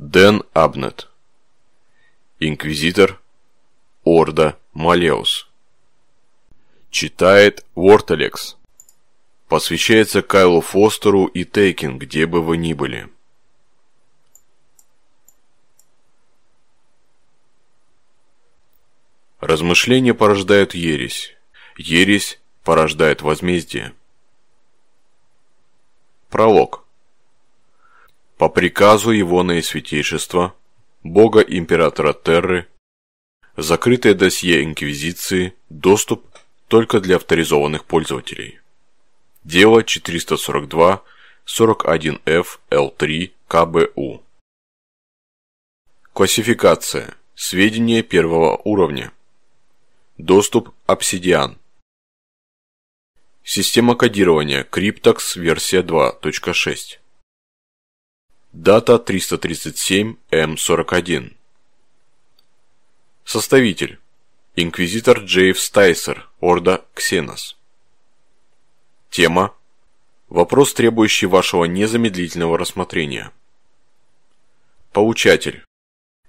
Дэн Абнет. Инквизитор. Орда Малеус. Читает Ворталекс. Посвящается Кайлу Фостеру и Тейкин, где бы вы ни были. Размышления порождают ересь. Ересь порождает возмездие. Пролог. По приказу его наисвятейшества, бога императора Терры, закрытое досье Инквизиции, доступ только для авторизованных пользователей. Дело 442 41F L3 КБУ. Классификация. Сведения первого уровня. Доступ Obsidian. Система кодирования Cryptox версия 2.6. Дата 337М41. Составитель. Инквизитор Джейв Стайсер, Орда Ксенос. Тема. Вопрос, требующий вашего незамедлительного рассмотрения. Получатель.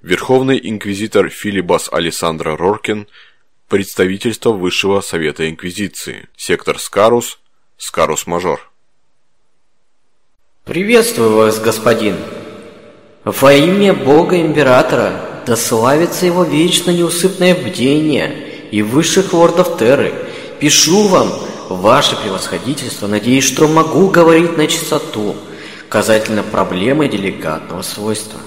Верховный инквизитор Филибас Александра Роркин – Представительство Высшего Совета Инквизиции. Сектор Скарус. Скарус-мажор. Приветствую вас, господин. Во имя Бога Императора, да славится его вечно неусыпное бдение и высших лордов Терры, пишу вам, ваше превосходительство, надеюсь, что могу говорить на чистоту, касательно проблемы деликатного свойства.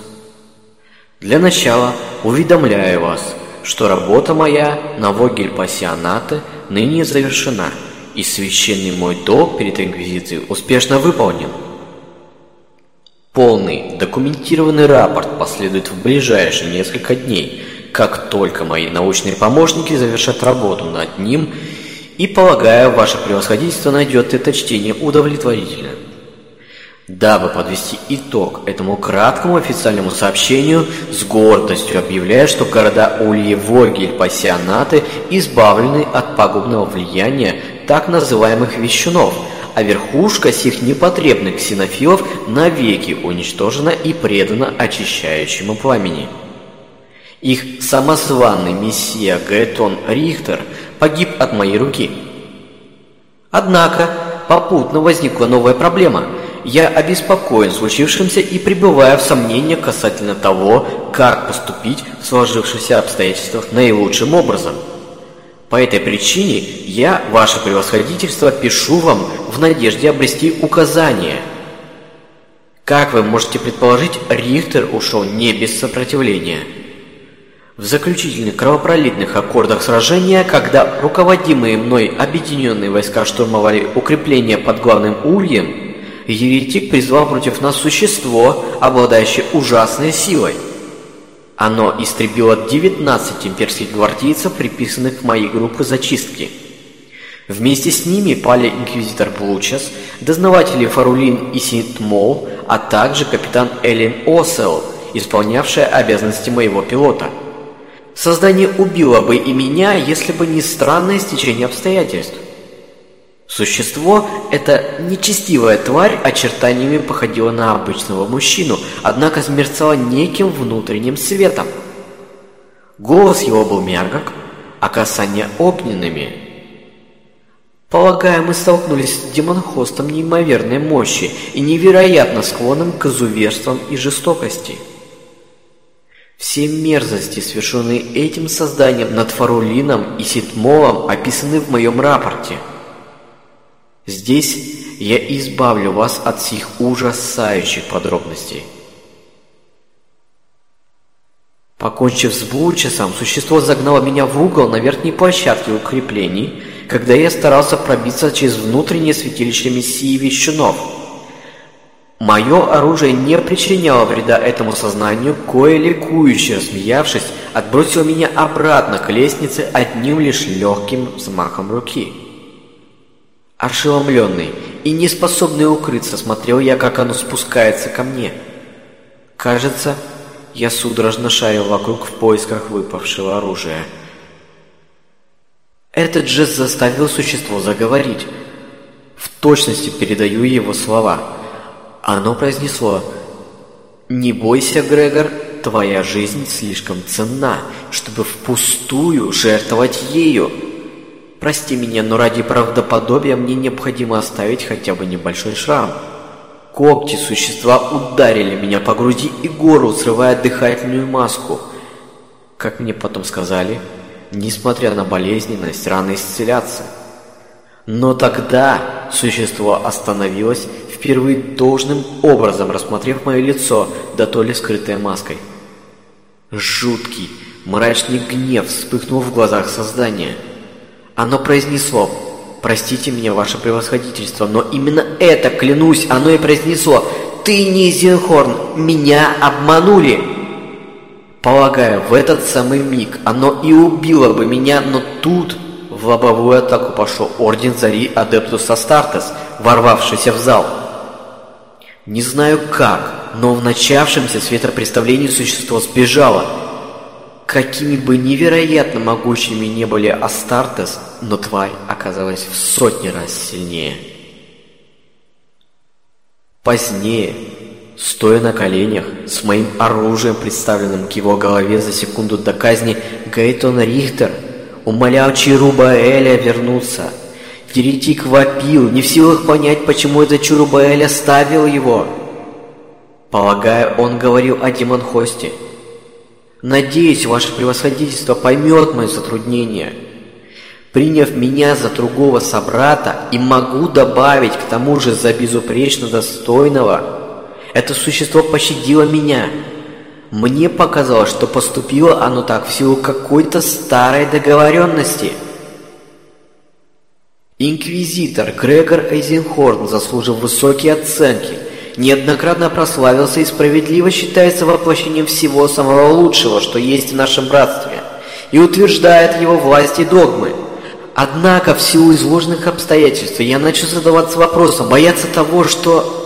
Для начала уведомляю вас – что работа моя на Вогель Пассионата ныне завершена, и священный мой долг перед Инквизицией успешно выполнен. Полный документированный рапорт последует в ближайшие несколько дней, как только мои научные помощники завершат работу над ним, и, полагаю, ваше превосходительство найдет это чтение удовлетворительным. Дабы подвести итог этому краткому официальному сообщению, с гордостью объявляю, что города Улье, Вольгель, Пассионаты избавлены от пагубного влияния так называемых вещунов, а верхушка сих непотребных ксенофилов навеки уничтожена и предана очищающему пламени. Их самозванный мессия Гайтон Рихтер погиб от моей руки. Однако попутно возникла новая проблема – я обеспокоен случившимся и пребываю в сомнениях касательно того, как поступить в сложившихся обстоятельствах наилучшим образом. По этой причине я, ваше превосходительство, пишу вам в надежде обрести указания. Как вы можете предположить, Рихтер ушел не без сопротивления. В заключительных кровопролитных аккордах сражения, когда руководимые мной объединенные войска штурмовали укрепления под главным ульем, еретик призвал против нас существо, обладающее ужасной силой. Оно истребило 19 имперских гвардейцев, приписанных к моей группе зачистки. Вместе с ними пали инквизитор Блучас, дознаватели Фарулин и Синтмол, а также капитан Эллен Осел, исполнявшая обязанности моего пилота. Создание убило бы и меня, если бы не странное стечение обстоятельств. Существо – это нечестивая тварь, очертаниями походила на обычного мужчину, однако смерцала неким внутренним светом. Голос его был мягок, а касания огненными. Полагаю, мы столкнулись с демонхостом неимоверной мощи и невероятно склонным к изуверствам и жестокости. Все мерзости, совершенные этим созданием над Фарулином и Ситмолом, описаны в моем рапорте – Здесь я избавлю вас от сих ужасающих подробностей. Покончив с Блучесом, существо загнало меня в угол на верхней площадке укреплений, когда я старался пробиться через внутреннее святилище Мессии Вещунов. Мое оружие не причиняло вреда этому сознанию, кое ликующе рассмеявшись, отбросило меня обратно к лестнице одним лишь легким взмахом руки. Ошеломленный и неспособный укрыться, смотрел я, как оно спускается ко мне. Кажется, я судорожно шарил вокруг в поисках выпавшего оружия. Этот жест заставил существо заговорить. В точности передаю его слова. Оно произнесло Не бойся, Грегор, твоя жизнь слишком ценна, чтобы впустую жертвовать ею. Прости меня, но ради правдоподобия мне необходимо оставить хотя бы небольшой шрам. Когти существа ударили меня по груди и горлу, срывая дыхательную маску. Как мне потом сказали, несмотря на болезненность, раны исцелятся. Но тогда существо остановилось, впервые должным образом рассмотрев мое лицо, да то ли скрытое маской. Жуткий, мрачный гнев вспыхнул в глазах создания. Оно произнесло «Простите меня, ваше превосходительство, но именно это, клянусь, оно и произнесло «Ты не Зинхорн, меня обманули!» Полагаю, в этот самый миг оно и убило бы меня, но тут в лобовую атаку пошел Орден Зари Адептус Астартес, ворвавшийся в зал. Не знаю как, но в начавшемся светопреставлении существо сбежало. Какими бы невероятно могучими не были Астартес, но тварь оказалась в сотни раз сильнее. Позднее, стоя на коленях, с моим оружием, представленным к его голове за секунду до казни, Гейтон Рихтер – умолял Чирубаэля вернуться. Еретик вопил, не в силах понять, почему этот Чирубаэль оставил его. Полагаю, он говорил о Демонхосте. Надеюсь, ваше превосходительство поймет мое затруднение. Приняв меня за другого собрата, и могу добавить к тому же за безупречно достойного, это существо пощадило меня – мне показалось, что поступило оно так в силу какой-то старой договоренности. Инквизитор Грегор Эйзенхорн заслужил высокие оценки, неоднократно прославился и справедливо считается воплощением всего самого лучшего, что есть в нашем братстве, и утверждает его власть и догмы. Однако, в силу изложенных обстоятельств, я начал задаваться вопросом, бояться того, что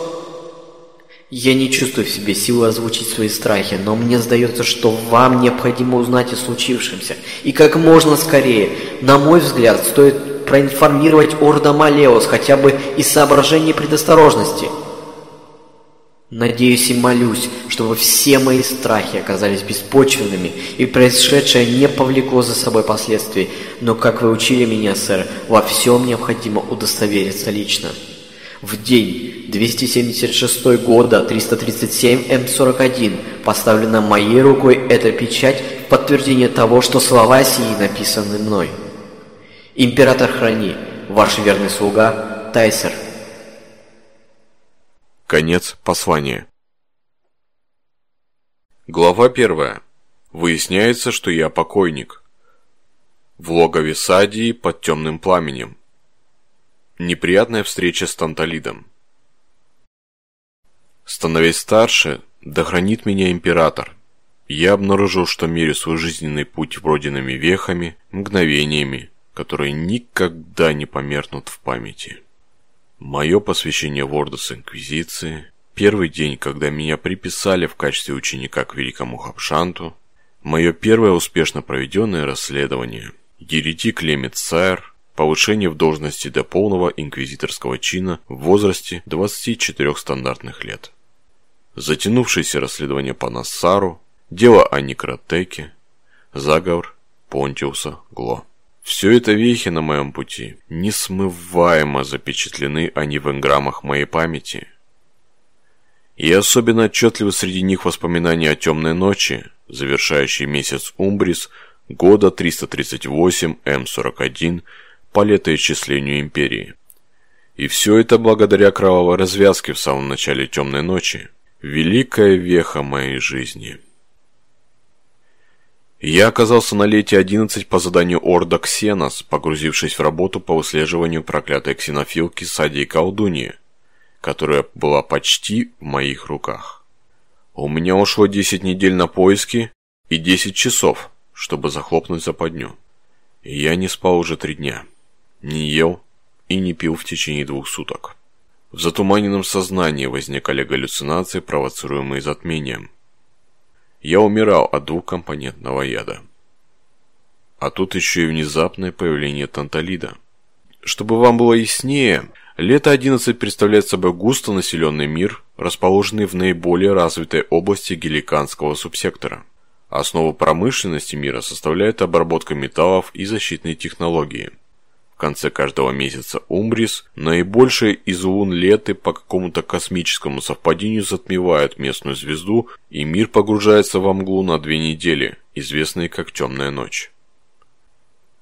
я не чувствую в себе силы озвучить свои страхи, но мне сдается, что вам необходимо узнать о случившемся. И как можно скорее. На мой взгляд, стоит проинформировать Орда Малеус хотя бы из соображений предосторожности. Надеюсь и молюсь, чтобы все мои страхи оказались беспочвенными и происшедшее не повлекло за собой последствий. Но, как вы учили меня, сэр, во всем необходимо удостовериться лично. В день 276 года 337 М41 поставлена моей рукой эта печать в подтверждение того, что слова сии написаны мной. Император храни, ваш верный слуга Тайсер. Конец послания. Глава первая. Выясняется, что я покойник. В логове Садии под темным пламенем. Неприятная встреча с Танталидом. Становясь старше, да хранит меня император. Я обнаружил, что мерю свой жизненный путь пройденными вехами, мгновениями, которые никогда не померкнут в памяти. Мое посвящение в Ордос Инквизиции, первый день, когда меня приписали в качестве ученика к великому Хапшанту, мое первое успешно проведенное расследование, еретик Лемет Сайр, повышение в должности до полного инквизиторского чина в возрасте 24 стандартных лет. Затянувшееся расследование по Нассару, дело о Некротеке, заговор Понтиуса Гло. Все это вехи на моем пути несмываемо запечатлены они в энграммах моей памяти. И особенно отчетливы среди них воспоминания о темной ночи, завершающей месяц Умбрис года 338 М41 по летоисчислению империи. И все это благодаря кровавой развязке в самом начале темной ночи. Великая веха моей жизни. Я оказался на лете 11 по заданию Орда Ксенос, погрузившись в работу по выслеживанию проклятой ксенофилки Сади Колдуньи, которая была почти в моих руках. У меня ушло 10 недель на поиски и 10 часов, чтобы захлопнуть западню. И я не спал уже три дня не ел и не пил в течение двух суток. В затуманенном сознании возникали галлюцинации, провоцируемые затмением. Я умирал от двухкомпонентного яда. А тут еще и внезапное появление танталида. Чтобы вам было яснее, Лето 11 представляет собой густонаселенный мир, расположенный в наиболее развитой области геликанского субсектора. Основу промышленности мира составляет обработка металлов и защитные технологии – в конце каждого месяца Умбрис, наибольшие из лун Леты по какому-то космическому совпадению затмевают местную звезду, и мир погружается во мглу на две недели, известные как Темная ночь.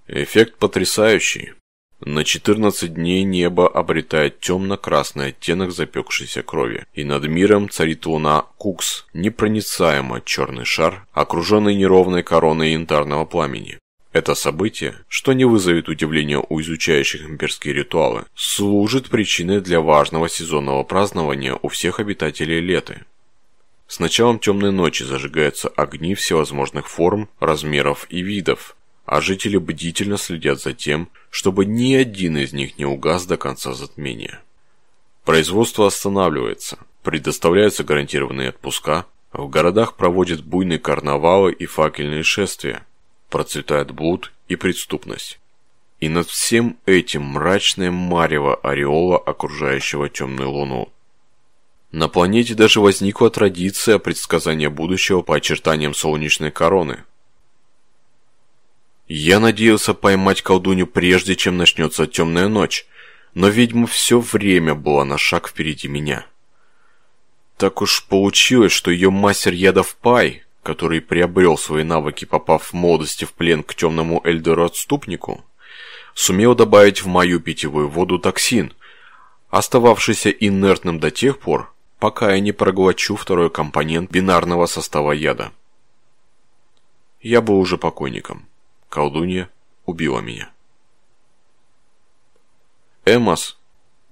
Эффект потрясающий. На 14 дней небо обретает темно-красный оттенок запекшейся крови, и над миром царит луна Кукс, непроницаемо черный шар, окруженный неровной короной янтарного пламени. Это событие, что не вызовет удивления у изучающих имперские ритуалы, служит причиной для важного сезонного празднования у всех обитателей Леты. С началом темной ночи зажигаются огни всевозможных форм, размеров и видов, а жители бдительно следят за тем, чтобы ни один из них не угас до конца затмения. Производство останавливается, предоставляются гарантированные отпуска, в городах проводят буйные карнавалы и факельные шествия – процветает блуд и преступность. И над всем этим мрачное марево ореола, окружающего темную луну. На планете даже возникла традиция предсказания будущего по очертаниям солнечной короны. Я надеялся поймать колдунью прежде, чем начнется темная ночь, но ведьма все время была на шаг впереди меня. Так уж получилось, что ее мастер ядов Пай, который приобрел свои навыки, попав в молодости в плен к темному Эльдеру-отступнику, сумел добавить в мою питьевую воду токсин, остававшийся инертным до тех пор, пока я не проглочу второй компонент бинарного состава яда. Я был уже покойником. Колдунья убила меня. Эмос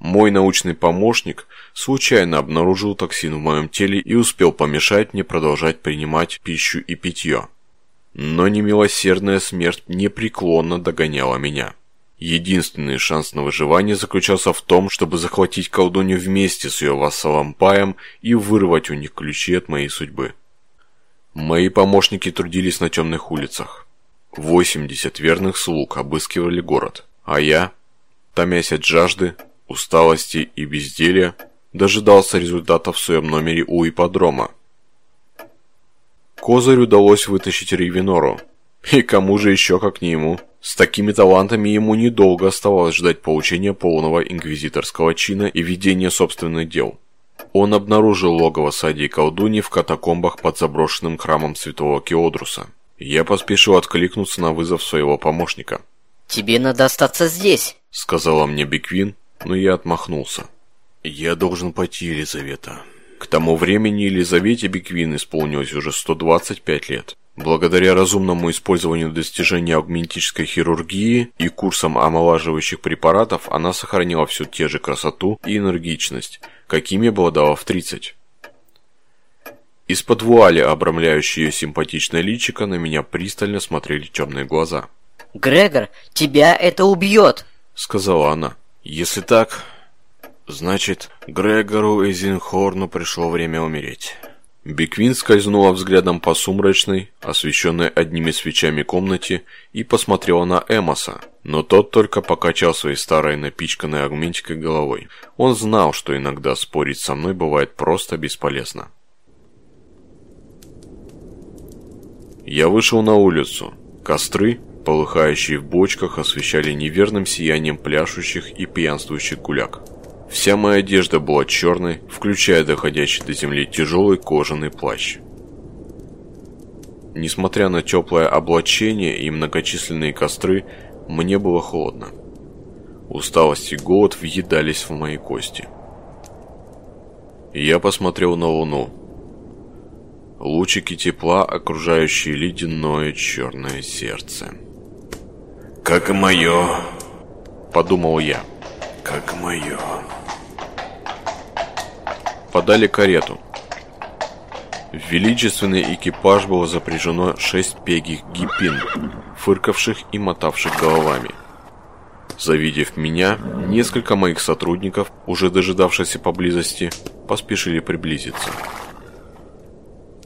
мой научный помощник случайно обнаружил токсин в моем теле и успел помешать мне продолжать принимать пищу и питье. Но немилосердная смерть непреклонно догоняла меня. Единственный шанс на выживание заключался в том, чтобы захватить колдунью вместе с ее вассалом Паем и вырвать у них ключи от моей судьбы. Мои помощники трудились на темных улицах. 80 верных слуг обыскивали город, а я, томясь от жажды, усталости и безделья, дожидался результатов в своем номере у ипподрома. Козырь удалось вытащить Ривенору. И кому же еще, как не ему? С такими талантами ему недолго оставалось ждать получения полного инквизиторского чина и ведения собственных дел. Он обнаружил логово Сади и колдуни в катакомбах под заброшенным храмом святого Кеодруса. Я поспешил откликнуться на вызов своего помощника. «Тебе надо остаться здесь», — сказала мне Биквин, но я отмахнулся. «Я должен пойти, Елизавета». К тому времени Елизавете Биквин исполнилось уже 125 лет. Благодаря разумному использованию достижений аугментической хирургии и курсам омолаживающих препаратов, она сохранила всю те же красоту и энергичность, какими обладала в 30. Из-под вуали, обрамляющей ее симпатичное личико, на меня пристально смотрели темные глаза. «Грегор, тебя это убьет!» — сказала она. Если так, значит, Грегору Эйзенхорну пришло время умереть. Биквин скользнула взглядом по сумрачной, освещенной одними свечами комнате и посмотрела на Эмоса, но тот только покачал своей старой напичканной агментикой головой. Он знал, что иногда спорить со мной бывает просто бесполезно. Я вышел на улицу. Костры, полыхающие в бочках, освещали неверным сиянием пляшущих и пьянствующих гуляк. Вся моя одежда была черной, включая доходящий до земли тяжелый кожаный плащ. Несмотря на теплое облачение и многочисленные костры, мне было холодно. Усталость и голод въедались в мои кости. Я посмотрел на луну. Лучики тепла, окружающие ледяное черное сердце. Как и мое. Подумал я. Как мое. Подали карету. В величественный экипаж было запряжено шесть пегих гипин, фыркавших и мотавших головами. Завидев меня, несколько моих сотрудников, уже дожидавшихся поблизости, поспешили приблизиться.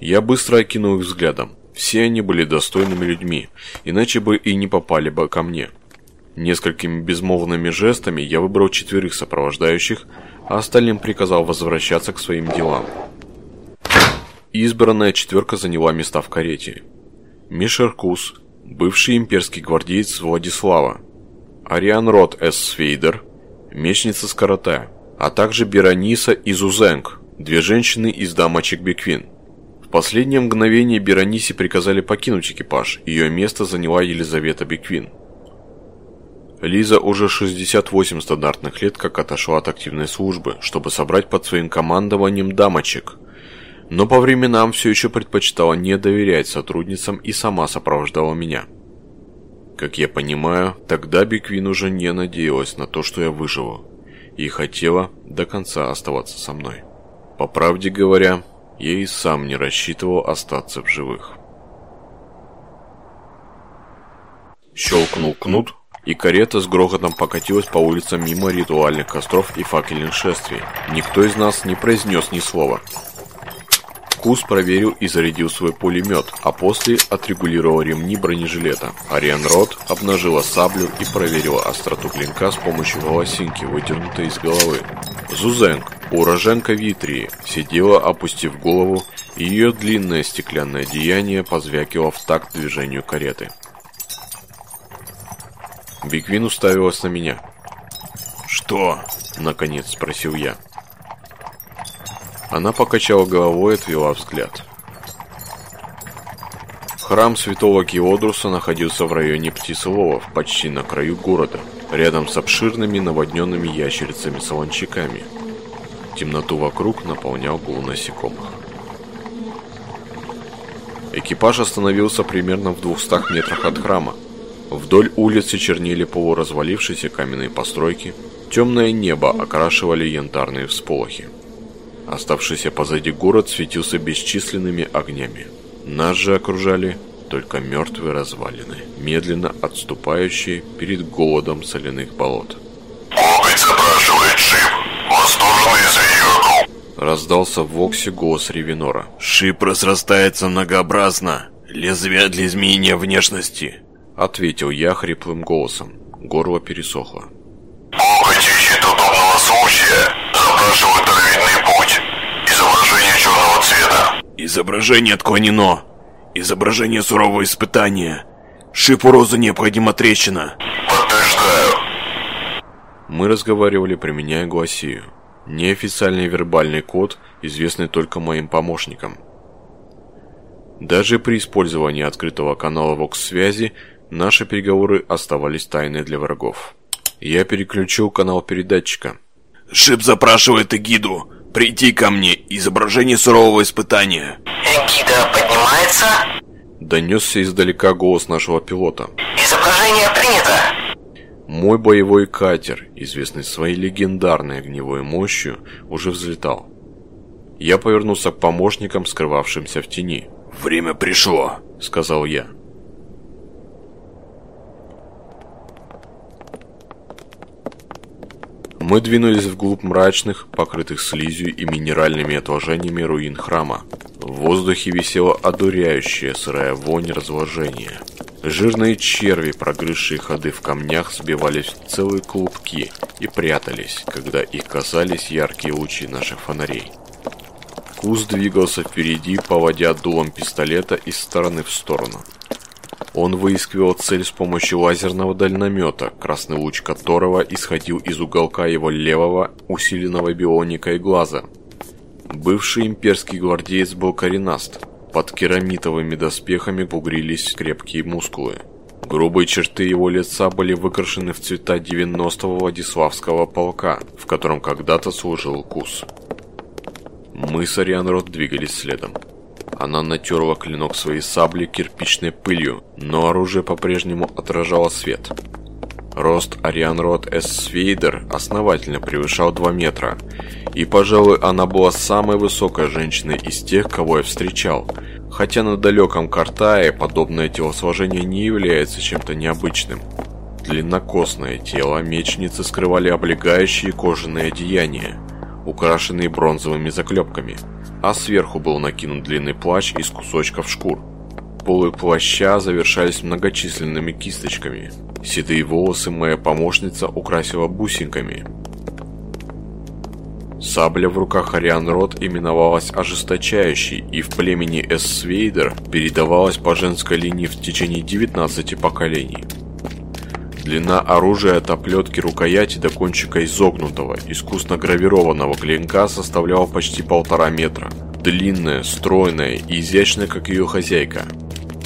Я быстро окинул их взглядом. Все они были достойными людьми, иначе бы и не попали бы ко мне. Несколькими безмолвными жестами я выбрал четверых сопровождающих, а остальным приказал возвращаться к своим делам. Избранная четверка заняла места в карете. Мишеркус, бывший имперский гвардеец Владислава, Ариан Рот С. Свейдер, мечница Скорота, а также Берониса и Зузенг, две женщины из дамочек Беквин. Последнее мгновение Беронисе приказали покинуть экипаж, ее место заняла Елизавета Беквин. Лиза уже 68 стандартных лет как отошла от активной службы, чтобы собрать под своим командованием дамочек, но по временам все еще предпочитала не доверять сотрудницам и сама сопровождала меня. Как я понимаю, тогда Беквин уже не надеялась на то, что я выживу, и хотела до конца оставаться со мной. По правде говоря, я и сам не рассчитывал остаться в живых. Щелкнул кнут, и карета с грохотом покатилась по улицам мимо ритуальных костров и факельных шествий. Никто из нас не произнес ни слова. Кус проверил и зарядил свой пулемет, а после отрегулировал ремни бронежилета. Ариан Рот обнажила саблю и проверила остроту клинка с помощью волосинки, вытянутой из головы. Зузенг, уроженка Витрии, сидела, опустив голову, и ее длинное стеклянное одеяние позвякивало в такт движению кареты. Биквин уставилась на меня. Что? Наконец спросил я. Она покачала головой и отвела взгляд. Храм святого Киодруса находился в районе Птицеловов, почти на краю города, рядом с обширными наводненными ящерицами-солончаками. Темноту вокруг наполнял гул насекомых. Экипаж остановился примерно в двухстах метрах от храма. Вдоль улицы чернели полуразвалившиеся каменные постройки, темное небо окрашивали янтарные всполохи. Оставшийся позади город светился бесчисленными огнями. Нас же окружали только мертвые развалины, медленно отступающие перед голодом соляных болот. «Опять запрашивает Шип! Восторженный зверь Раздался в Воксе голос Ревенора. Шип разрастается многообразно. Лезвие для изменения внешности. Ответил я хриплым голосом. Горло пересохло. Бог ищет удобного случая. Запрашивает видный путь. Изображение черного цвета. Изображение отклонено. Изображение сурового испытания. Шипу розы необходима трещина. Подтверждаю. Мы разговаривали, применяя гласию. Неофициальный вербальный код, известный только моим помощникам. Даже при использовании открытого канала Vox-связи наши переговоры оставались тайной для врагов. Я переключил канал передатчика. Шип запрашивает эгиду. Прийти ко мне. Изображение сурового испытания. Эгида поднимается. Донесся издалека голос нашего пилота. Изображение принято. Мой боевой катер, известный своей легендарной огневой мощью, уже взлетал. Я повернулся к помощникам, скрывавшимся в тени. Время пришло, сказал я. Мы двинулись вглубь мрачных, покрытых слизью и минеральными отложениями руин храма. В воздухе висела одуряющая сырая вонь разложения. Жирные черви, прогрызшие ходы в камнях, сбивались в целые клубки и прятались, когда их касались яркие лучи наших фонарей. Куз двигался впереди, поводя дулом пистолета из стороны в сторону. Он выискивал цель с помощью лазерного дальномета, красный луч которого исходил из уголка его левого, усиленного бионикой глаза. Бывший имперский гвардеец был коренаст. Под керамитовыми доспехами бугрились крепкие мускулы. Грубые черты его лица были выкрашены в цвета 90-го Владиславского полка, в котором когда-то служил Кус. Мы с Арианрод двигались следом. Она натерла клинок своей сабли кирпичной пылью, но оружие по-прежнему отражало свет. Рост Ариан Рот С. Свейдер основательно превышал 2 метра, и, пожалуй, она была самой высокой женщиной из тех, кого я встречал, хотя на далеком Картае подобное телосложение не является чем-то необычным. Длиннокосное тело мечницы скрывали облегающие кожаные одеяния, украшенные бронзовыми заклепками – а сверху был накинут длинный плащ из кусочков шкур. полы плаща завершались многочисленными кисточками. Седые волосы моя помощница украсила бусинками. Сабля в руках Ариан Рот именовалась ожесточающей и в племени Эссвейдер передавалась по женской линии в течение 19 поколений. Длина оружия от оплетки рукояти до кончика изогнутого, искусно гравированного клинка составляла почти полтора метра. Длинная, стройная и изящная, как ее хозяйка.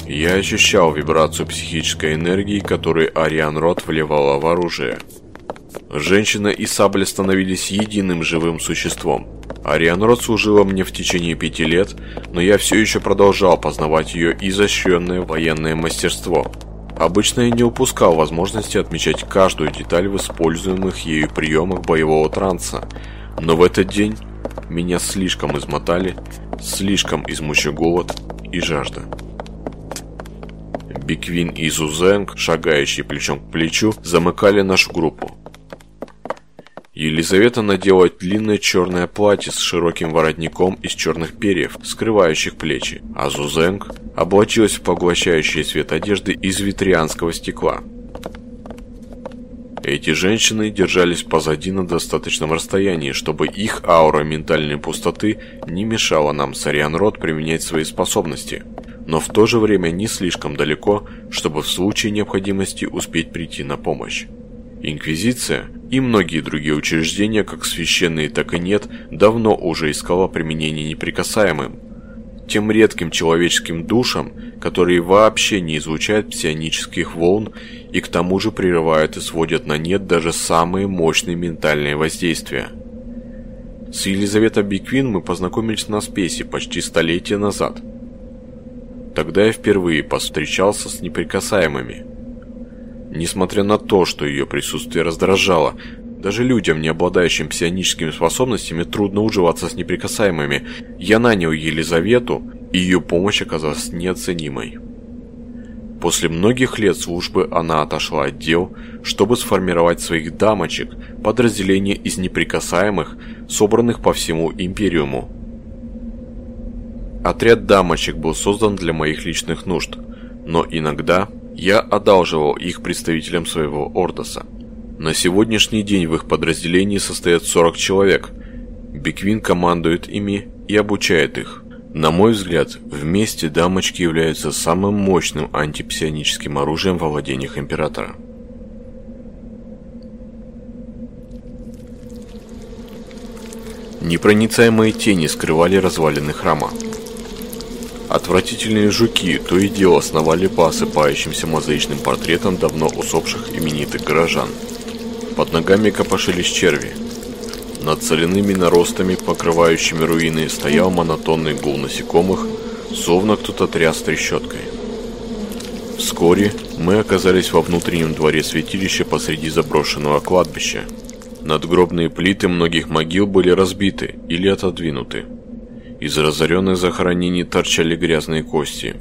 Я ощущал вибрацию психической энергии, которую Ариан Рот вливала в оружие. Женщина и сабля становились единым живым существом. Ариан Рот служила мне в течение пяти лет, но я все еще продолжал познавать ее изощренное военное мастерство. Обычно я не упускал возможности отмечать каждую деталь в используемых ею приемах боевого транса, но в этот день меня слишком измотали, слишком измучил голод и жажда. Биквин и Зузенг, шагающие плечом к плечу, замыкали нашу группу. Елизавета надела длинное черное платье с широким воротником из черных перьев, скрывающих плечи, а Зузенг облачилась в поглощающий свет одежды из витрианского стекла. Эти женщины держались позади на достаточном расстоянии, чтобы их аура ментальной пустоты не мешала нам с Ариан Рот применять свои способности, но в то же время не слишком далеко, чтобы в случае необходимости успеть прийти на помощь. Инквизиция и многие другие учреждения, как священные, так и нет, давно уже искала применение неприкасаемым, тем редким человеческим душам, которые вообще не излучают псионических волн и к тому же прерывают и сводят на нет даже самые мощные ментальные воздействия. С Елизаветой Биквин мы познакомились на спесе почти столетие назад. Тогда я впервые повстречался с неприкасаемыми. Несмотря на то, что ее присутствие раздражало, даже людям, не обладающим псионическими способностями, трудно уживаться с неприкасаемыми. Я нанял Елизавету, и ее помощь оказалась неоценимой. После многих лет службы она отошла от дел, чтобы сформировать своих дамочек, подразделение из неприкасаемых, собранных по всему Империуму. Отряд дамочек был создан для моих личных нужд, но иногда я одалживал их представителям своего Ордоса. На сегодняшний день в их подразделении состоят 40 человек. Биквин командует ими и обучает их. На мой взгляд, вместе дамочки являются самым мощным антипсионическим оружием во владениях Императора. Непроницаемые тени скрывали развалины храма. Отвратительные жуки то и дело сновали по осыпающимся мозаичным портретам давно усопших именитых горожан – под ногами копошились черви. Над соляными наростами, покрывающими руины, стоял монотонный гул насекомых, словно кто-то тряс трещоткой. Вскоре мы оказались во внутреннем дворе святилища посреди заброшенного кладбища. Надгробные плиты многих могил были разбиты или отодвинуты. Из разоренных захоронений торчали грязные кости.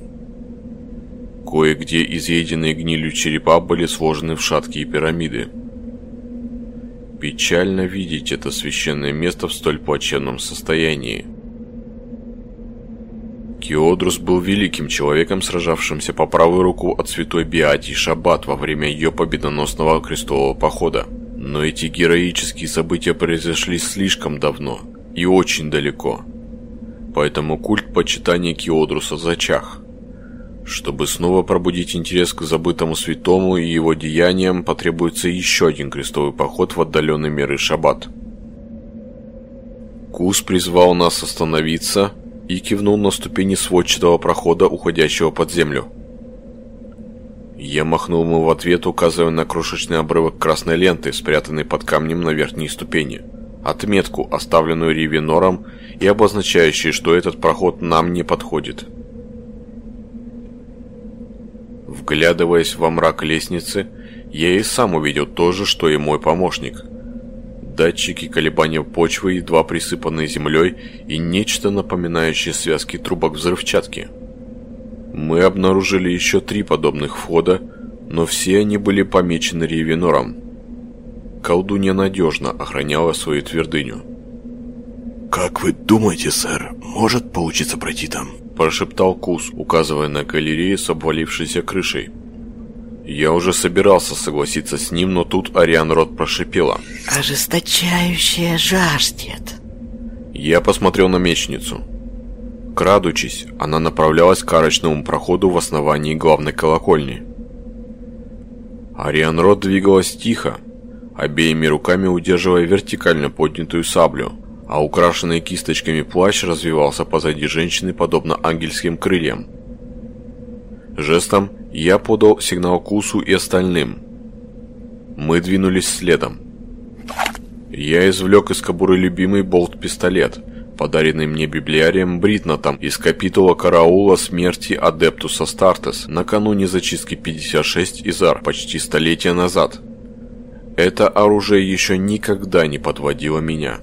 Кое-где изъеденные гнилью черепа были сложены в шаткие пирамиды. Печально видеть это священное место в столь плачевном состоянии. Киодрус был великим человеком, сражавшимся по правую руку от святой Биатии Шаббат во время ее победоносного крестового похода. Но эти героические события произошли слишком давно и очень далеко. Поэтому культ почитания Киодруса зачах. Чтобы снова пробудить интерес к забытому святому и его деяниям, потребуется еще один крестовый поход в отдаленный мир и шаббат. Кус призвал нас остановиться и кивнул на ступени сводчатого прохода, уходящего под землю. Я махнул ему в ответ, указывая на крошечный обрывок красной ленты, спрятанный под камнем на верхней ступени. Отметку, оставленную Ривенором и обозначающую, что этот проход нам не подходит. Вглядываясь во мрак лестницы, я и сам увидел то же, что и мой помощник. Датчики колебания почвы, едва присыпанные землей, и нечто напоминающее связки трубок взрывчатки. Мы обнаружили еще три подобных входа, но все они были помечены Ревенором. Колдунья надежно охраняла свою твердыню. «Как вы думаете, сэр, может получиться пройти там?» прошептал Кус, указывая на галерею с обвалившейся крышей. Я уже собирался согласиться с ним, но тут Ариан Рот прошипела. Ожесточающая жаждет. Я посмотрел на мечницу. Крадучись, она направлялась к арочному проходу в основании главной колокольни. Ариан Рот двигалась тихо, обеими руками удерживая вертикально поднятую саблю, а украшенный кисточками плащ развивался позади женщины подобно ангельским крыльям. Жестом я подал сигнал Кусу и остальным. Мы двинулись следом. Я извлек из кобуры любимый болт-пистолет, подаренный мне библиарием Бритнатом из капитула караула смерти Адептуса Стартес накануне зачистки 56 Изар почти столетия назад. Это оружие еще никогда не подводило меня.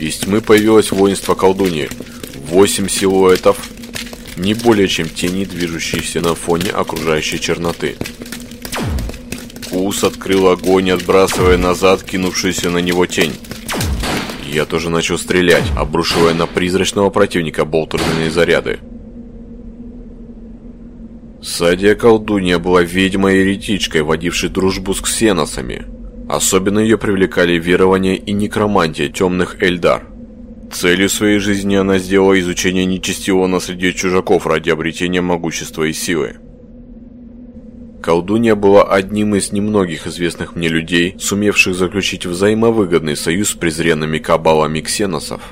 Из тьмы появилось воинство колдуньи. Восемь силуэтов, не более чем тени, движущиеся на фоне окружающей черноты. Кус открыл огонь, отбрасывая назад кинувшуюся на него тень. Я тоже начал стрелять, обрушивая на призрачного противника болтерные заряды. Садия колдунья была ведьмой-еретичкой, водившей дружбу с ксеносами. Особенно ее привлекали верования и некромантия темных Эльдар. Целью своей жизни она сделала изучение нечестивого наследия чужаков ради обретения могущества и силы. Колдунья была одним из немногих известных мне людей, сумевших заключить взаимовыгодный союз с презренными кабалами ксеносов.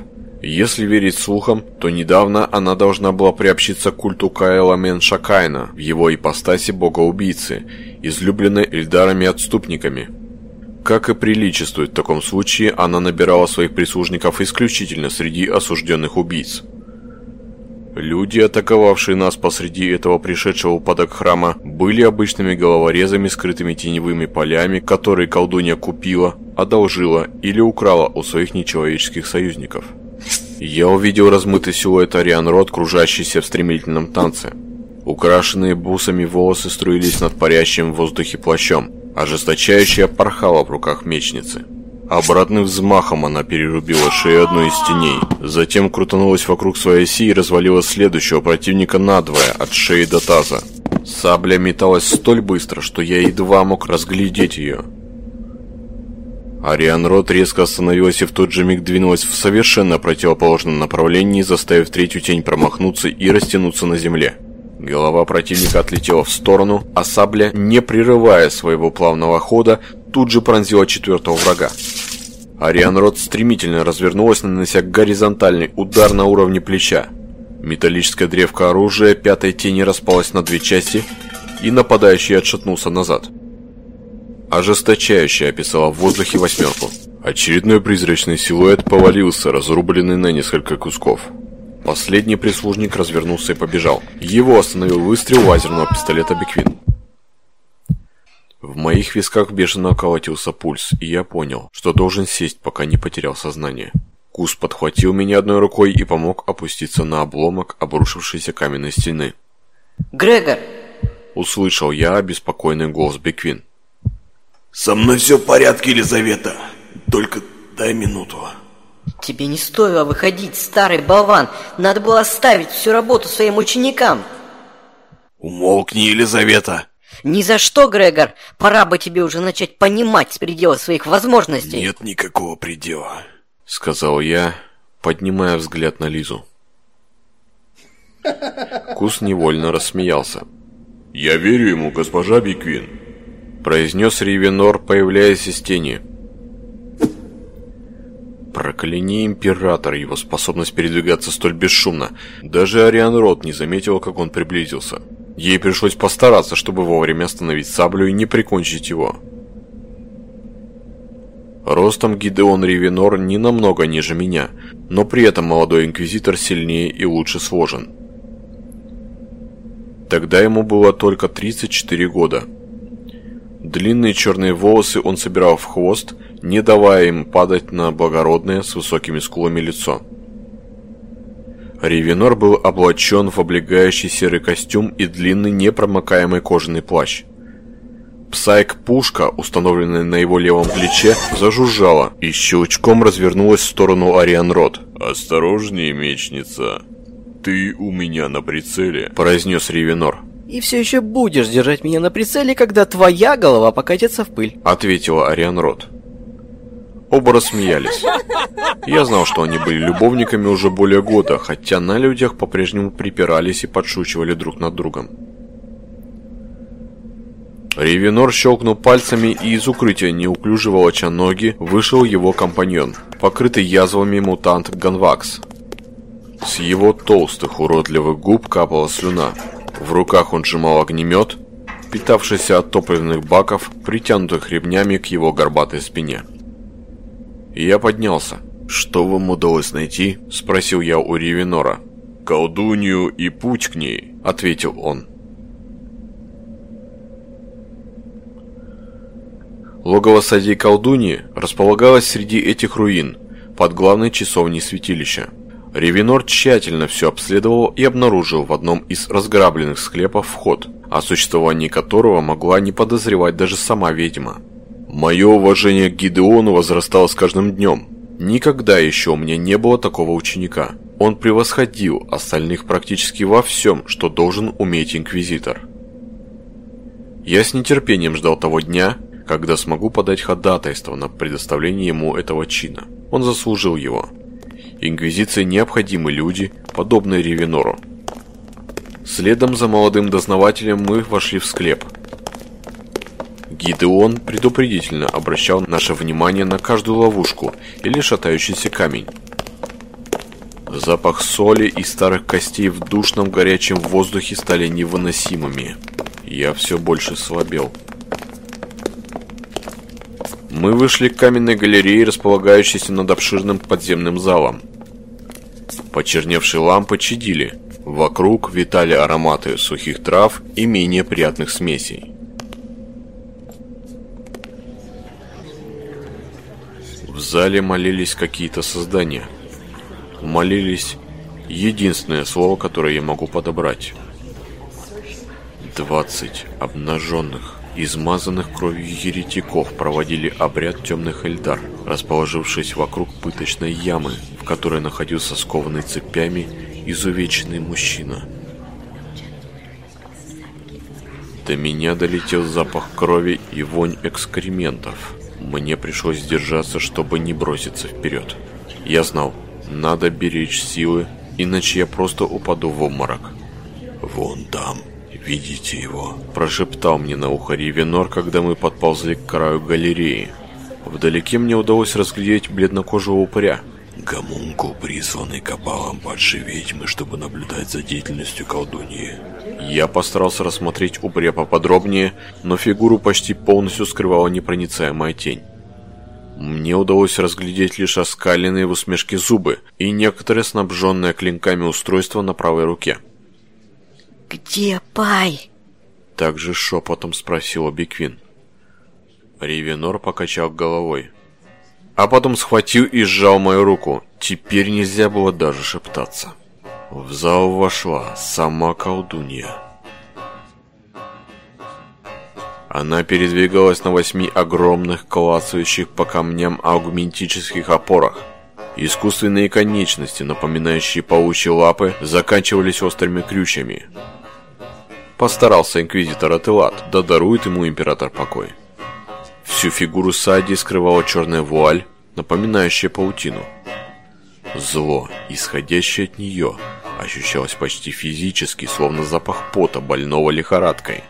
Если верить слухам, то недавно она должна была приобщиться к культу Каэла Меншакайна в его ипостаси бога-убийцы, излюбленной Эльдарами-отступниками. Как и приличествует в таком случае, она набирала своих прислужников исключительно среди осужденных убийц. Люди, атаковавшие нас посреди этого пришедшего упадок храма, были обычными головорезами, скрытыми теневыми полями, которые колдунья купила, одолжила или украла у своих нечеловеческих союзников. Я увидел размытый силуэт Ариан Рот, кружащийся в стремительном танце. Украшенные бусами волосы струились над парящим в воздухе плащом. Ожесточающая порхала в руках мечницы. Обратным взмахом она перерубила шею одной из теней, затем крутанулась вокруг своей оси и развалила следующего противника надвое, от шеи до таза. Сабля металась столь быстро, что я едва мог разглядеть ее. Ариан Рот резко остановилась и в тот же миг двинулась в совершенно противоположном направлении, заставив третью тень промахнуться и растянуться на земле. Голова противника отлетела в сторону, а сабля, не прерывая своего плавного хода, тут же пронзила четвертого врага. Ариан Рот стремительно развернулась, нанося горизонтальный удар на уровне плеча. Металлическая древка оружия пятой тени распалась на две части, и нападающий отшатнулся назад. Ожесточающе описала в воздухе восьмерку. Очередной призрачный силуэт повалился, разрубленный на несколько кусков. Последний прислужник развернулся и побежал. Его остановил выстрел лазерного пистолета Беквин. В моих висках бешено колотился пульс, и я понял, что должен сесть, пока не потерял сознание. Кус подхватил меня одной рукой и помог опуститься на обломок обрушившейся каменной стены. Грегор! Услышал я обеспокоенный голос Беквин. Со мной все в порядке, Елизавета. Только дай минуту. Тебе не стоило выходить, старый болван. Надо было оставить всю работу своим ученикам. Умолкни, Елизавета. Ни за что, Грегор. Пора бы тебе уже начать понимать пределы своих возможностей. Нет никакого предела. Сказал я, поднимая взгляд на Лизу. Кус невольно рассмеялся. «Я верю ему, госпожа Биквин», – произнес Ривенор, появляясь из тени. Прокляни император его способность передвигаться столь бесшумно. Даже Ариан Рот не заметил, как он приблизился. Ей пришлось постараться, чтобы вовремя остановить саблю и не прикончить его. Ростом Гидеон Ривенор не намного ниже меня, но при этом молодой инквизитор сильнее и лучше сложен. Тогда ему было только 34 года. Длинные черные волосы он собирал в хвост, не давая им падать на благородное с высокими скулами лицо. Ривенор был облачен в облегающий серый костюм и длинный непромокаемый кожаный плащ. Псайк-пушка, установленная на его левом плече, зажужжала и щелчком развернулась в сторону Ариан Рот. «Осторожнее, мечница, ты у меня на прицеле», – произнес Ривенор. И все еще будешь держать меня на прицеле, когда твоя голова покатится в пыль. Ответила Ариан Рот. Оба рассмеялись. Я знал, что они были любовниками уже более года, хотя на людях по-прежнему припирались и подшучивали друг над другом. Ревенор щелкнул пальцами, и из укрытия неуклюже волоча ноги вышел его компаньон, покрытый язвами мутант Ганвакс. С его толстых уродливых губ капала слюна. В руках он сжимал огнемет, питавшийся от топливных баков, притянутых ремнями к его горбатой спине. Я поднялся. «Что вам удалось найти?» – спросил я у Ривенора. «Колдунью и путь к ней», – ответил он. Логово Сади колдуньи располагалось среди этих руин, под главной часовней святилища. Ревенор тщательно все обследовал и обнаружил в одном из разграбленных склепов вход, о существовании которого могла не подозревать даже сама ведьма. Мое уважение к Гидеону возрастало с каждым днем. Никогда еще у меня не было такого ученика. Он превосходил остальных практически во всем, что должен уметь инквизитор. Я с нетерпением ждал того дня, когда смогу подать ходатайство на предоставление ему этого чина. Он заслужил его. Инквизиции необходимы люди, подобные Ревенору. Следом за молодым дознавателем мы вошли в склеп – Гидеон предупредительно обращал наше внимание на каждую ловушку или шатающийся камень. Запах соли и старых костей в душном горячем воздухе стали невыносимыми. Я все больше слабел. Мы вышли к каменной галерее, располагающейся над обширным подземным залом. Почерневшие лампы чадили. Вокруг витали ароматы сухих трав и менее приятных смесей. зале молились какие-то создания. Молились единственное слово, которое я могу подобрать. Двадцать обнаженных, измазанных кровью еретиков проводили обряд темных эльдар, расположившись вокруг пыточной ямы, в которой находился скованный цепями изувеченный мужчина. До меня долетел запах крови и вонь экскрементов. Мне пришлось сдержаться, чтобы не броситься вперед. Я знал, надо беречь силы, иначе я просто упаду в обморок. «Вон там, видите его?» Прошептал мне на ухо Ривенор, когда мы подползли к краю галереи. Вдалеке мне удалось разглядеть бледнокожего упыря. Гомункул, присланный кабалом падшей ведьмы, чтобы наблюдать за деятельностью колдуньи. Я постарался рассмотреть упыря поподробнее, но фигуру почти полностью скрывала непроницаемая тень. Мне удалось разглядеть лишь оскаленные в усмешке зубы и некоторые снабженные клинками устройства на правой руке. «Где Пай?» Также шепотом спросила Биквин. Ривенор покачал головой. А потом схватил и сжал мою руку. Теперь нельзя было даже шептаться. В зал вошла сама колдунья. Она передвигалась на восьми огромных, клацающих по камням аугментических опорах. Искусственные конечности, напоминающие паучьи лапы, заканчивались острыми крючьями. Постарался инквизитор Ателат, да дарует ему император покой. Всю фигуру Сади скрывала черная вуаль, напоминающая паутину. Зло, исходящее от нее, ощущалось почти физически, словно запах пота больного лихорадкой.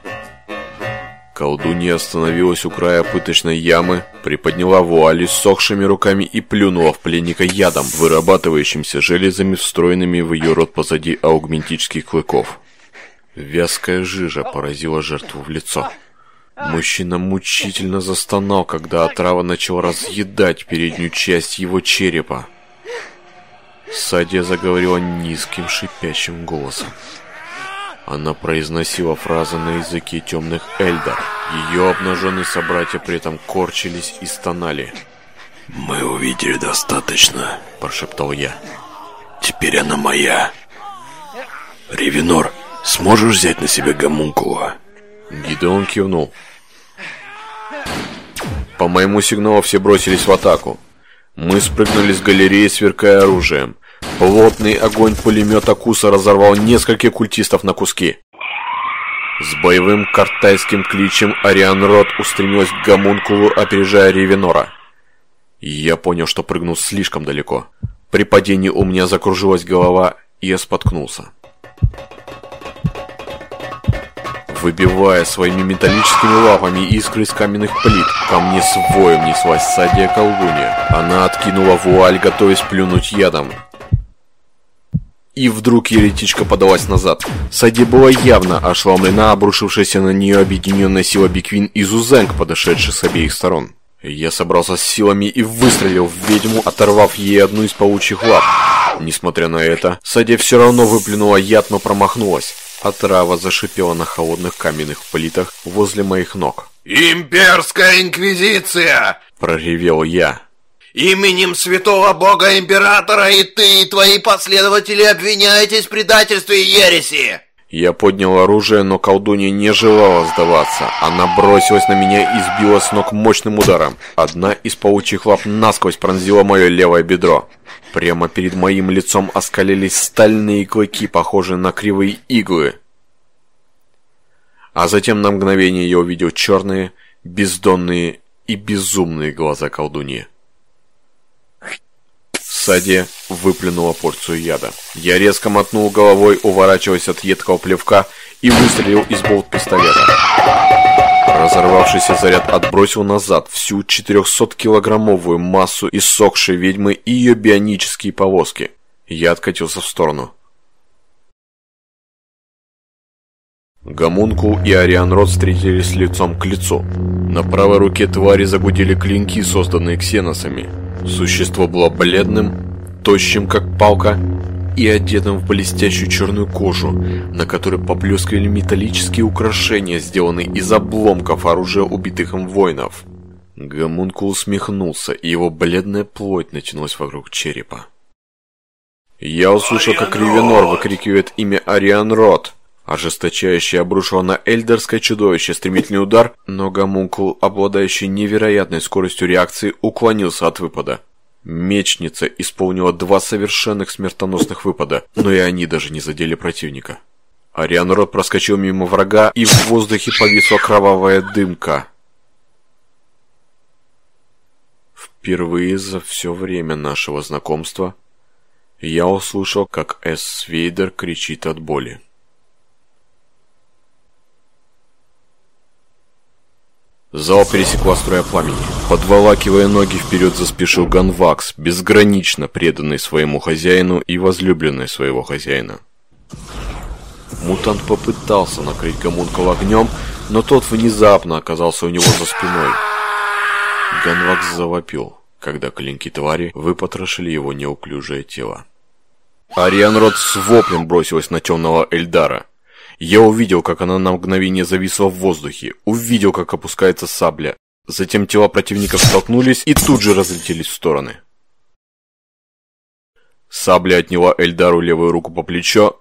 Колдунья остановилась у края пыточной ямы, приподняла вуали сохшими руками и плюнула в пленника ядом, вырабатывающимся железами, встроенными в ее рот позади аугментических клыков. Вязкая жижа поразила жертву в лицо. Мужчина мучительно застонал, когда отрава начала разъедать переднюю часть его черепа. Садия заговорила низким шипящим голосом. Она произносила фразы на языке темных эльдар. Ее обнаженные собратья при этом корчились и стонали. «Мы увидели достаточно», – прошептал я. «Теперь она моя. Ревенор, сможешь взять на себя гомункула?» Гидеон кивнул. По моему сигналу все бросились в атаку. Мы спрыгнули с галереи, сверкая оружием. Плотный огонь пулемета Куса разорвал нескольких культистов на куски. С боевым картайским кличем Ариан Рот устремилась к гомункулу, опережая Ревенора. Я понял, что прыгнул слишком далеко. При падении у меня закружилась голова, и я споткнулся. Выбивая своими металлическими лапами искры из каменных плит, ко мне с воем неслась садия колдунья. Она откинула вуаль, готовясь плюнуть ядом. И вдруг еретичка подалась назад. Сади была явно ошеломлена обрушившаяся на нее объединенная сила Биквин и Зузенг, подошедших с обеих сторон. Я собрался с силами и выстрелил в ведьму, оторвав ей одну из паучьих лап. Несмотря на это, Садя все равно выплюнула яд, но промахнулась. Отрава зашипела на холодных каменных плитах возле моих ног. «Имперская инквизиция!» – проревел я. Именем святого бога императора и ты, и твои последователи обвиняетесь в предательстве и ереси!» Я поднял оружие, но колдунья не желала сдаваться. Она бросилась на меня и сбила с ног мощным ударом. Одна из паучьих лап насквозь пронзила мое левое бедро. Прямо перед моим лицом оскалились стальные клыки, похожие на кривые иглы. А затем на мгновение я увидел черные, бездонные и безумные глаза колдуньи. Сади выплюнула порцию яда. Я резко мотнул головой, уворачиваясь от едкого плевка, и выстрелил из болт-пистолета. Разорвавшийся заряд отбросил назад всю 400-килограммовую массу иссохшей ведьмы и ее бионические повозки. Я откатился в сторону. Гомункул и Ариан Рот встретились лицом к лицу. На правой руке твари загудели клинки, созданные ксеносами. Существо было бледным, тощим как палка и одетым в блестящую черную кожу, на которой поблескивали металлические украшения, сделанные из обломков оружия убитых им воинов. Гомункул усмехнулся, и его бледная плоть натянулась вокруг черепа. Я услышал, как Ривенор выкрикивает имя Ариан Рот. Ожесточающе обрушил на эльдерское чудовище стремительный удар, но гомункул, обладающий невероятной скоростью реакции, уклонился от выпада. Мечница исполнила два совершенных смертоносных выпада, но и они даже не задели противника. Ариан Рот проскочил мимо врага, и в воздухе повисла кровавая дымка. Впервые за все время нашего знакомства я услышал, как Эс Свейдер кричит от боли. Зал пересекла струя пламени. Подволакивая ноги вперед, заспешил Ганвакс, безгранично преданный своему хозяину и возлюбленный своего хозяина. Мутант попытался накрыть гомункул огнем, но тот внезапно оказался у него за спиной. Ганвакс завопил, когда клинки твари выпотрошили его неуклюжее тело. Арианрод с воплем бросилась на темного Эльдара – я увидел, как она на мгновение зависла в воздухе, увидел, как опускается сабля. Затем тела противников столкнулись и тут же разлетелись в стороны. Сабля отняла Эльдару левую руку по плечо,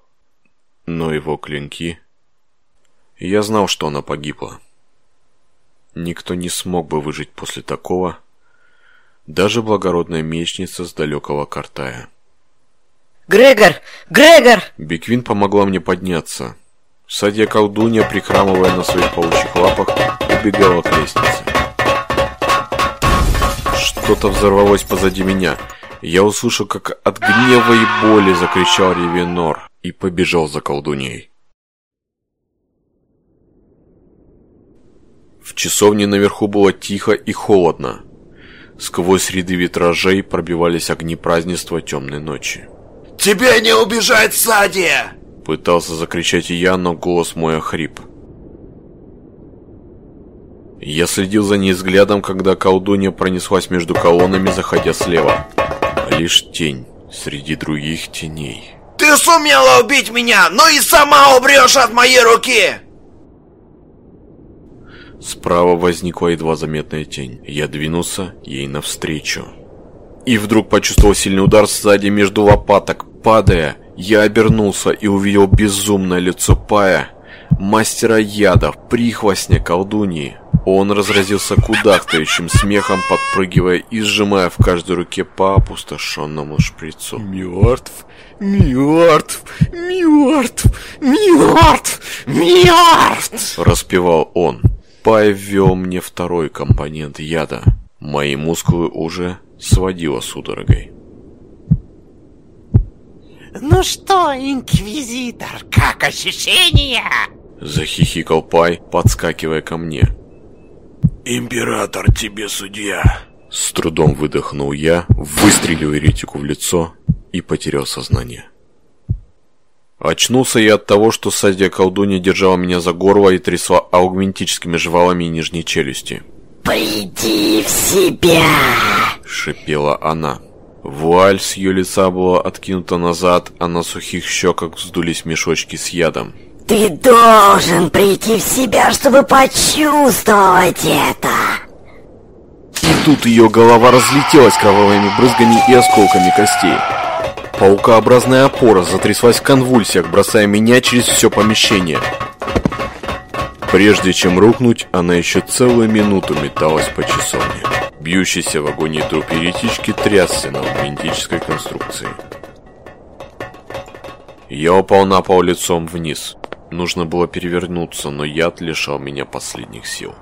но его клинки... Я знал, что она погибла. Никто не смог бы выжить после такого, даже благородная мечница с далекого Картая. Грегор! Грегор! Беквин помогла мне подняться. Садья колдунья, прихрамывая на своих паучьих лапах, убегала к лестнице. Что-то взорвалось позади меня. Я услышал, как от гнева и боли закричал Ревенор и побежал за колдуньей. В часовне наверху было тихо и холодно. Сквозь ряды витражей пробивались огни празднества темной ночи. «Тебе не убежать, Садия!» Пытался закричать я, но голос мой охрип. Я следил за ней взглядом, когда колдунья пронеслась между колоннами, заходя слева. Лишь тень среди других теней. «Ты сумела убить меня, но и сама убрешь от моей руки!» Справа возникла едва заметная тень. Я двинулся ей навстречу. И вдруг почувствовал сильный удар сзади между лопаток. Падая, я обернулся и увидел безумное лицо Пая, мастера ядов, прихвостня колдуньи. Он разразился кудахтающим смехом, подпрыгивая и сжимая в каждой руке по опустошенному шприцу. Мертв, мертв, мертв, мертв, мертв! Распевал он. Пай ввел мне второй компонент яда. Мои мускулы уже сводило судорогой. Ну что, инквизитор, как ощущения? Захихикал Пай, подскакивая ко мне. Император тебе судья. С трудом выдохнул я, выстрелил еретику в лицо и потерял сознание. Очнулся я от того, что садья колдунья держала меня за горло и трясла аугментическими жвалами нижней челюсти. «Приди в себя!» — шипела она. Вуаль с ее лица была откинута назад, а на сухих щеках вздулись мешочки с ядом. «Ты должен прийти в себя, чтобы почувствовать это!» И тут ее голова разлетелась кровавыми брызгами и осколками костей. Паукообразная опора затряслась в конвульсиях, бросая меня через все помещение. Прежде чем рухнуть, она еще целую минуту металась по часовне. Бьющийся в агонии труп еретички трясся на магнетической конструкции. Я упал на пол лицом вниз. Нужно было перевернуться, но яд лишал меня последних сил.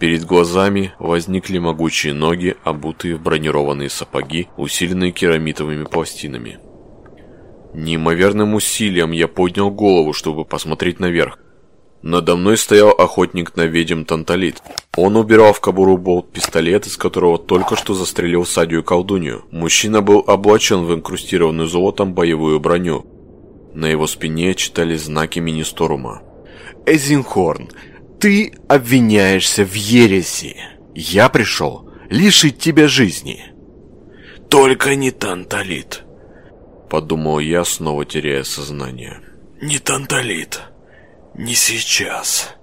Перед глазами возникли могучие ноги, обутые в бронированные сапоги, усиленные керамитовыми пластинами. Неимоверным усилием я поднял голову, чтобы посмотреть наверх. Надо мной стоял охотник на ведьм Танталит. Он убирал в кобуру болт-пистолет, из которого только что застрелил Садию колдунью. Мужчина был облачен в инкрустированную золотом боевую броню. На его спине читались знаки Министорума. «Эзинхорн, ты обвиняешься в ереси. Я пришел лишить тебя жизни». «Только не Танталит», — подумал я, снова теряя сознание. «Не Танталит». Не сейчас.